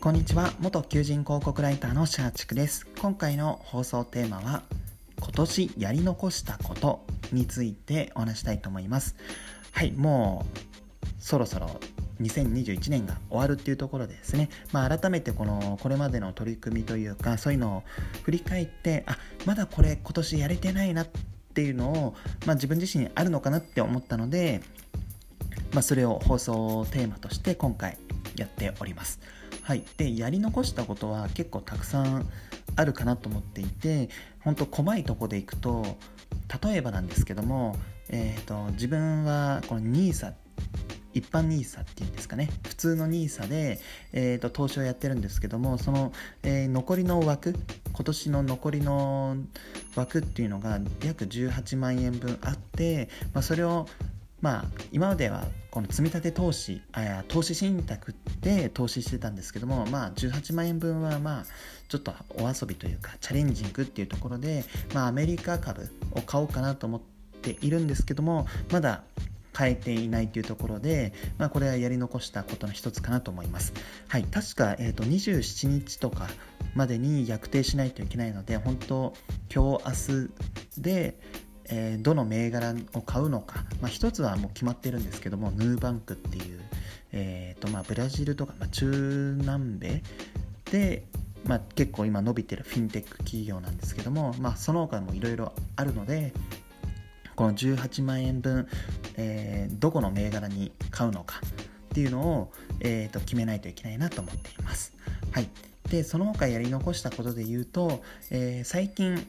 こんにちは。元求人広告ライターのシャーチクです。今回の放送テーマは今年やり残したことについてお話したいと思います。はいもうそろそろ2021年が終わるっていうところでですね、まあ、改めてこのこれまでの取り組みというかそういうのを振り返ってあまだこれ今年やれてないなっていうのを、まあ、自分自身あるのかなって思ったので、まあ、それを放送テーマとして今回やっております。はい、でやり残したことは結構たくさんあるかなと思っていて本当細いとこでいくと例えばなんですけども、えーと、自分はこの NISA 一般 NISA っていうんですかね。普通の NISA で、えーと、投資をやってるんですけどもその、えー、残りの枠今年の残りの枠っていうのが約18万円分あって、まあ、それをまあ、今まではこの積み立て投資あ投資信託で投資してたんですけども、まあ、18万円分はまあちょっとお遊びというかチャレンジングっていうところで、まあ、アメリカ株を買おうかなと思っているんですけどもまだ変えていないというところで、まあ、これはやり残したことの一つかなと思います。はい、確か、えーと、27日とかまでに逆定しないといけないので、本当、今日、明日で、えー、どの銘柄を買うのか、まあ、一つはもう決まってるんですけどもヌーバンクっていう、えーとまあ、ブラジルとか、まあ、中南米で、まあ、結構今伸びてるフィンテック企業なんですけども、まあ、その他もいろいろあるのでこの18万円分、えー、どこの銘柄に買うのかっていうのを、えーと、決めないといけないなと思っています。はい、でその他やり残したことで言うと、えー、最近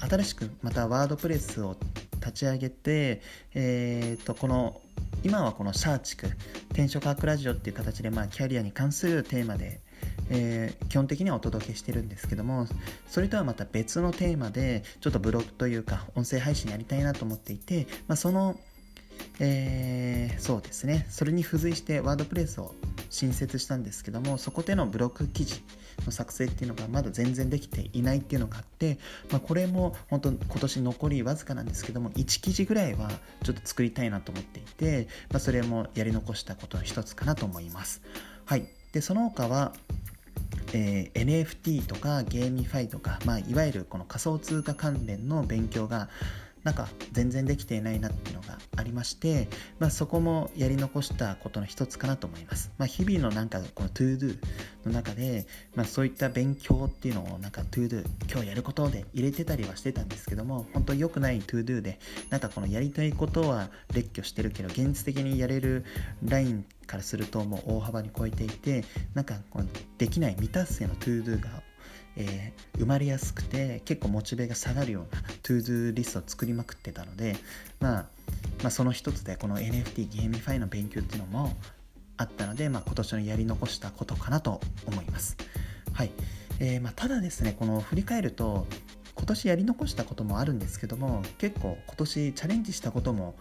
新しくまたワードプレスを立ち上げて、えー、とこの今はこのシャーチク転職クラジオっていう形で、まあ、キャリアに関するテーマで、えー、基本的にはお届けしてるんですけどもそれとはまた別のテーマでちょっとブログというか音声配信やりたいなと思っていて、まあ、その、えー、そうですねそれに付随してワードプレスを新設したんですけどもそこでのブログ記事の作成っていうのがまだ全然できていないっていうのがあって、まあ、これも本当今年残りわずかなんですけども1記事ぐらいはちょっと作りたいなと思っていて、まあ、それもやり残したことの一つかなと思います。はい、でその他はえー、NFT とか GameFi とか、まあ、いわゆるこの仮想通貨関連の勉強がなんか全然できていないなっていうのがありまして、まあ、そこもやり残したことの一つかなと思います。まあ、日々のなんかこの ToDo の中で、まあ、そういった勉強っていうのをなんか ToDo 今日やることで入れてたりはしてたんですけども本当良くない ToDo でなんかこのやりたいことは列挙してるけど現実的にやれるラインからするともう大幅に超えていてなんかこのできない未達成の ToDo がえー、生まれやすくて結構モチベが下がるような ToDo リストを作りまくってたので、まあ、まあその一つでこの NFT ゲーミファイの勉強っていうのもあったので、まあ、今年のやり残したことかなと思います。はいえーまあ、ただですねこの振り返ると今年やり残したこともあるんですけども結構今年チャレンジしたことも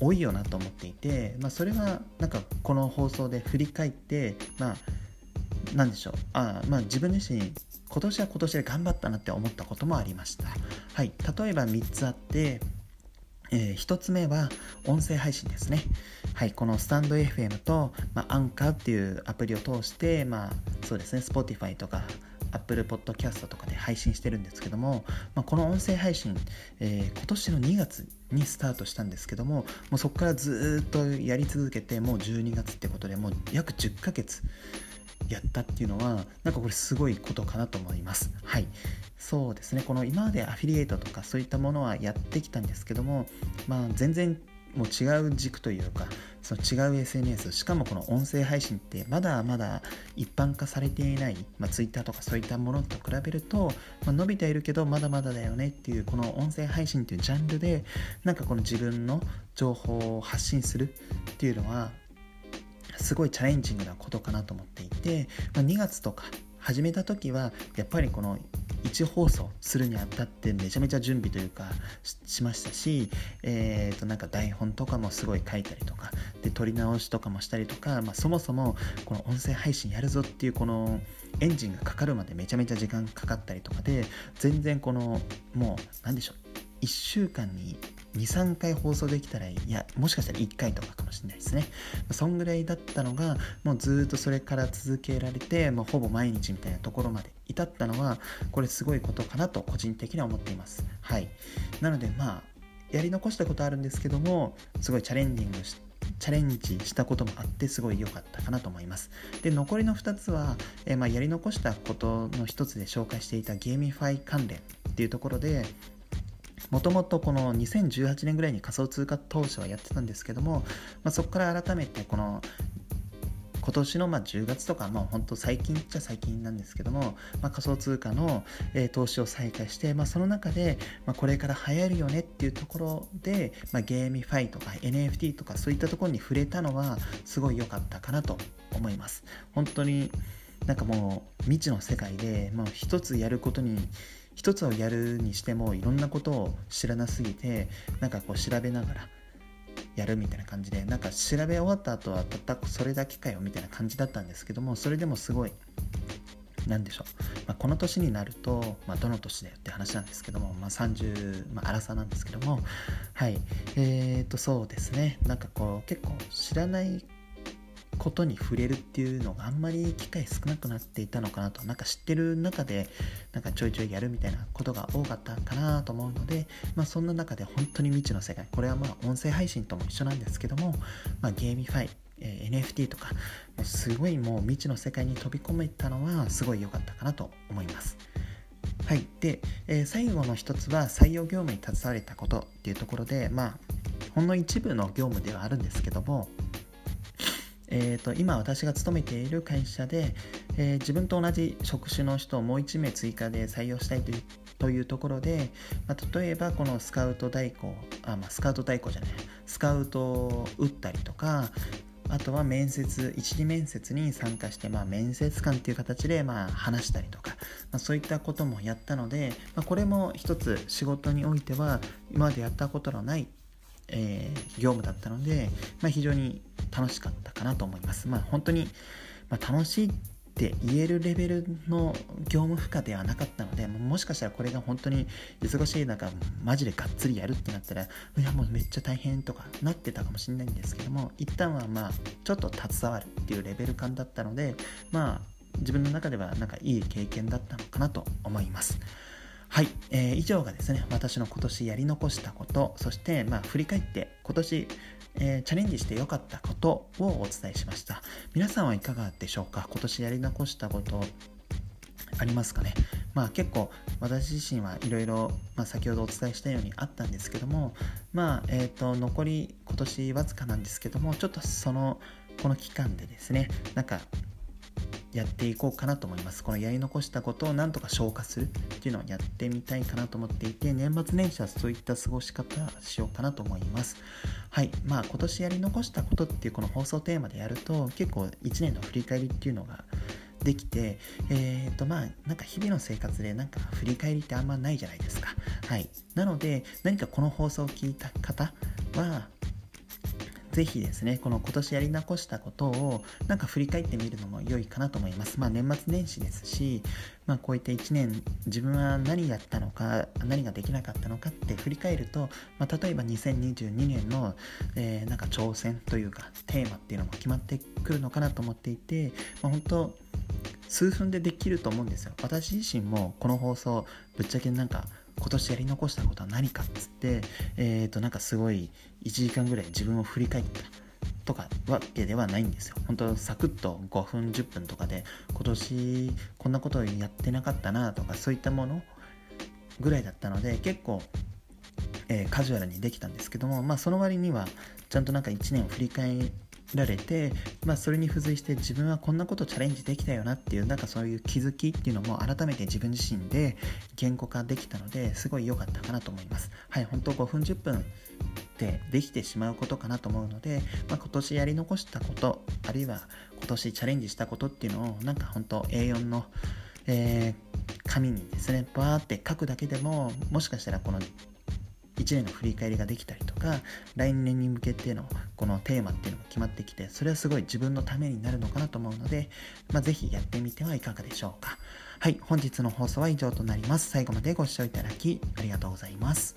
多いよなと思っていて、まあ、それはなんかこの放送で振り返って、まあ、何でしょう。あまあ自分自身今年は今年で頑張ったなって思ったこともありました。はい。例えば3つあってえー、1つ目は音声配信ですね。はい、このスタンド FM と、まあ、アンカーっていうアプリを通して、まあ、そうですね、Spotify とか Apple Podcast とかで配信してるんですけども、まあ、この音声配信、えー、今年の2月にスタートしたんですけども、もうそこからずっとやり続けて、もう12月ってことで、もう約10ヶ月、やったっていうのはなんかこれすごいことかなと思います。はい。そうですね。この今までアフィリエイトとかそういったものはやってきたんですけどもまあ全然もう違う軸というかその違う SNS しかもこの音声配信ってまだまだ一般化されていない、まあ、Twitter とかそういったものと比べると、まあ、伸びているけどまだまだだよねっていうこの音声配信っていうジャンルでなんかこの自分の情報を発信するっていうのはすごいチャレンジングなことかなと思っていて、まあ、2月とか始めた時はやっぱりこの1放送するにあたってめちゃめちゃ準備というかしましたし、えー、となんか台本とかもすごい書いたりとかで撮り直しとかもしたりとか、まあ、そもそもこの音声配信やるぞっていうこのエンジンがかかるまでめちゃめちゃ時間かかったりとかで全然このもう何でしょう1週間に23回放送できたらいやもしかしたら1回とかかもしれないですね。そんぐらいだったのがもうずっとそれから続けられてもうほぼ毎日みたいなところまで至ったのはこれすごいことかなと個人的には思っています。はい。なのでまあやり残したことあるんですけどもすごいチャレンジングしチャレンジしたこともあってすごい良かったかなと思います。で、残りの2つは、えー、まあ、やり残したことの1つで紹介していた GameFi 関連っていうところで、もともとこの2018年ぐらいに仮想通貨投資はやってたんですけども、まあ、そこから改めてこの今年のま10月とか、まあ、本当最近っちゃ最近なんですけども、まあ、仮想通貨の、え、投資を再開して、まあ、その中で、ま、これから流行るよねっていうところで、ま、 GameFi とか NFT とかそういったところに触れたのはすごい良かったかなと思います。本当になんかもう未知の世界で、まあ、一つやることに一つをやるにしてもいろんなことを知らなすぎてなんかこう調べながらやるみたいな感じでなんか調べ終わった後はたったそれだけかよみたいな感じだったんですけどもそれでもすごい何でしょう、まあ、この年になると、まあ、どの年だよって話なんですけども、まあ、30、まあ、荒さなんですけどもはい。えーとそうですね。なんかこう結構知らないことに触れるっていうのがあんまり機会少なくなっていたのかなとなんか知ってる中でなんかちょいちょいやるみたいなことが多かったかなと思うので、まあ、そんな中で本当に未知の世界これはまあ音声配信とも一緒なんですけども、まあ、 GameFi え NFT とかすごいもう未知の世界に飛び込めたのはすごい良かったかなと思います。はい。で、えー、最後の一つは採用業務に携われたことっていうところで、まあ、ほんの一部の業務ではあるんですけども、えーと、今私が勤めている会社で、えー、自分と同じ職種の人をもう1名追加で採用したいというというところで、まあ、例えばこのスカウト代行あ、まあ、スカウト代行じゃないスカウトを打ったりとかあとは面接一次面接に参加して、まあ、面接官っていう形でまあ話したりとか、まあ、そういったこともやったので、まあ、これも一つ仕事においては今までやったことのないえー、業務だったので、まあ、非常に楽しかったかなと思います。まあ、本当に、まあ、楽しいって言えるレベルの業務負荷ではなかったので、もしかしたらこれが本当に忙しい中、マジでがっつりやるってなったら、いやもうめっちゃ大変とかなってたかもしれないんですけども、一旦はまあ、ちょっと携わるっていうレベル感だったので、まあ、自分の中ではなんかいい経験だったのかなと思います。はい、えー、以上がですね、私の今年やり残したこと、そして、まあ、振り返って今年、えー、チャレンジしてよかったことをお伝えしました。皆さんはいかがでしょうか？今年やり残したことありますかね？まあ結構私自身はいろいろ先ほどお伝えしたようにあったんですけどもまあえっ、ー、と残り今年わずかなんですけどもちょっとそのこの期間でですねなんかやっていこうかなと思います。このやり残したことをなんとか消化するっていうのをやってみたいかなと思っていて、年末年始はそういった過ごし方しようかなと思います。はい。まあ今年やり残したことっていうこの放送テーマでやると、結構1年の振り返りっていうのができて、えっ、ー、とまあなんか日々の生活でなんか振り返りってあんまないじゃないですか。はい。なので何かこの放送を聞いた方は、ぜひですね、この今年やり残したことをなんか振り返ってみるのも良いかなと思います。まあ年末年始ですし、まあこういった1年自分は何やったのか、何ができなかったのかって振り返ると、まあ例えば2022年の、えー、なんか挑戦というかテーマっていうのも決まってくるのかなと思っていて、まあ本当数分でできると思うんですよ。私自身もこの放送ぶっちゃけなんか今年やり残したことは何かっつって、えっ、ー、と、なんかすごい1時間ぐらい自分を振り返ったとかわけではないんですよ。本当サクッと5分、10分とかで、今年こんなことやってなかったなとか、そういったものぐらいだったので、結構、えー、カジュアルにできたんですけども、まあその割には、ちゃんとなんか1年を振り返られて、まあ、それに付随して自分はこんなことチャレンジできたよなっていうなんかそういう気づきっていうのも改めて自分自身で言語化できたのですごい良かったかなと思います。はい本当5分10分でできてしまうことかなと思うので、まあ、今年やり残したことあるいは今年チャレンジしたことっていうのをなんか本当 A4 の、えー、紙にですねバーって書くだけでももしかしたらこの1年の振り返りができたりとか来年に向けてのこのテーマっていうのも決まってきてそれはすごい自分のためになるのかなと思うので、まあ、ぜひやってみてはいかがでしょうか。はい本日の放送は以上となります。最後までご視聴いただきありがとうございます。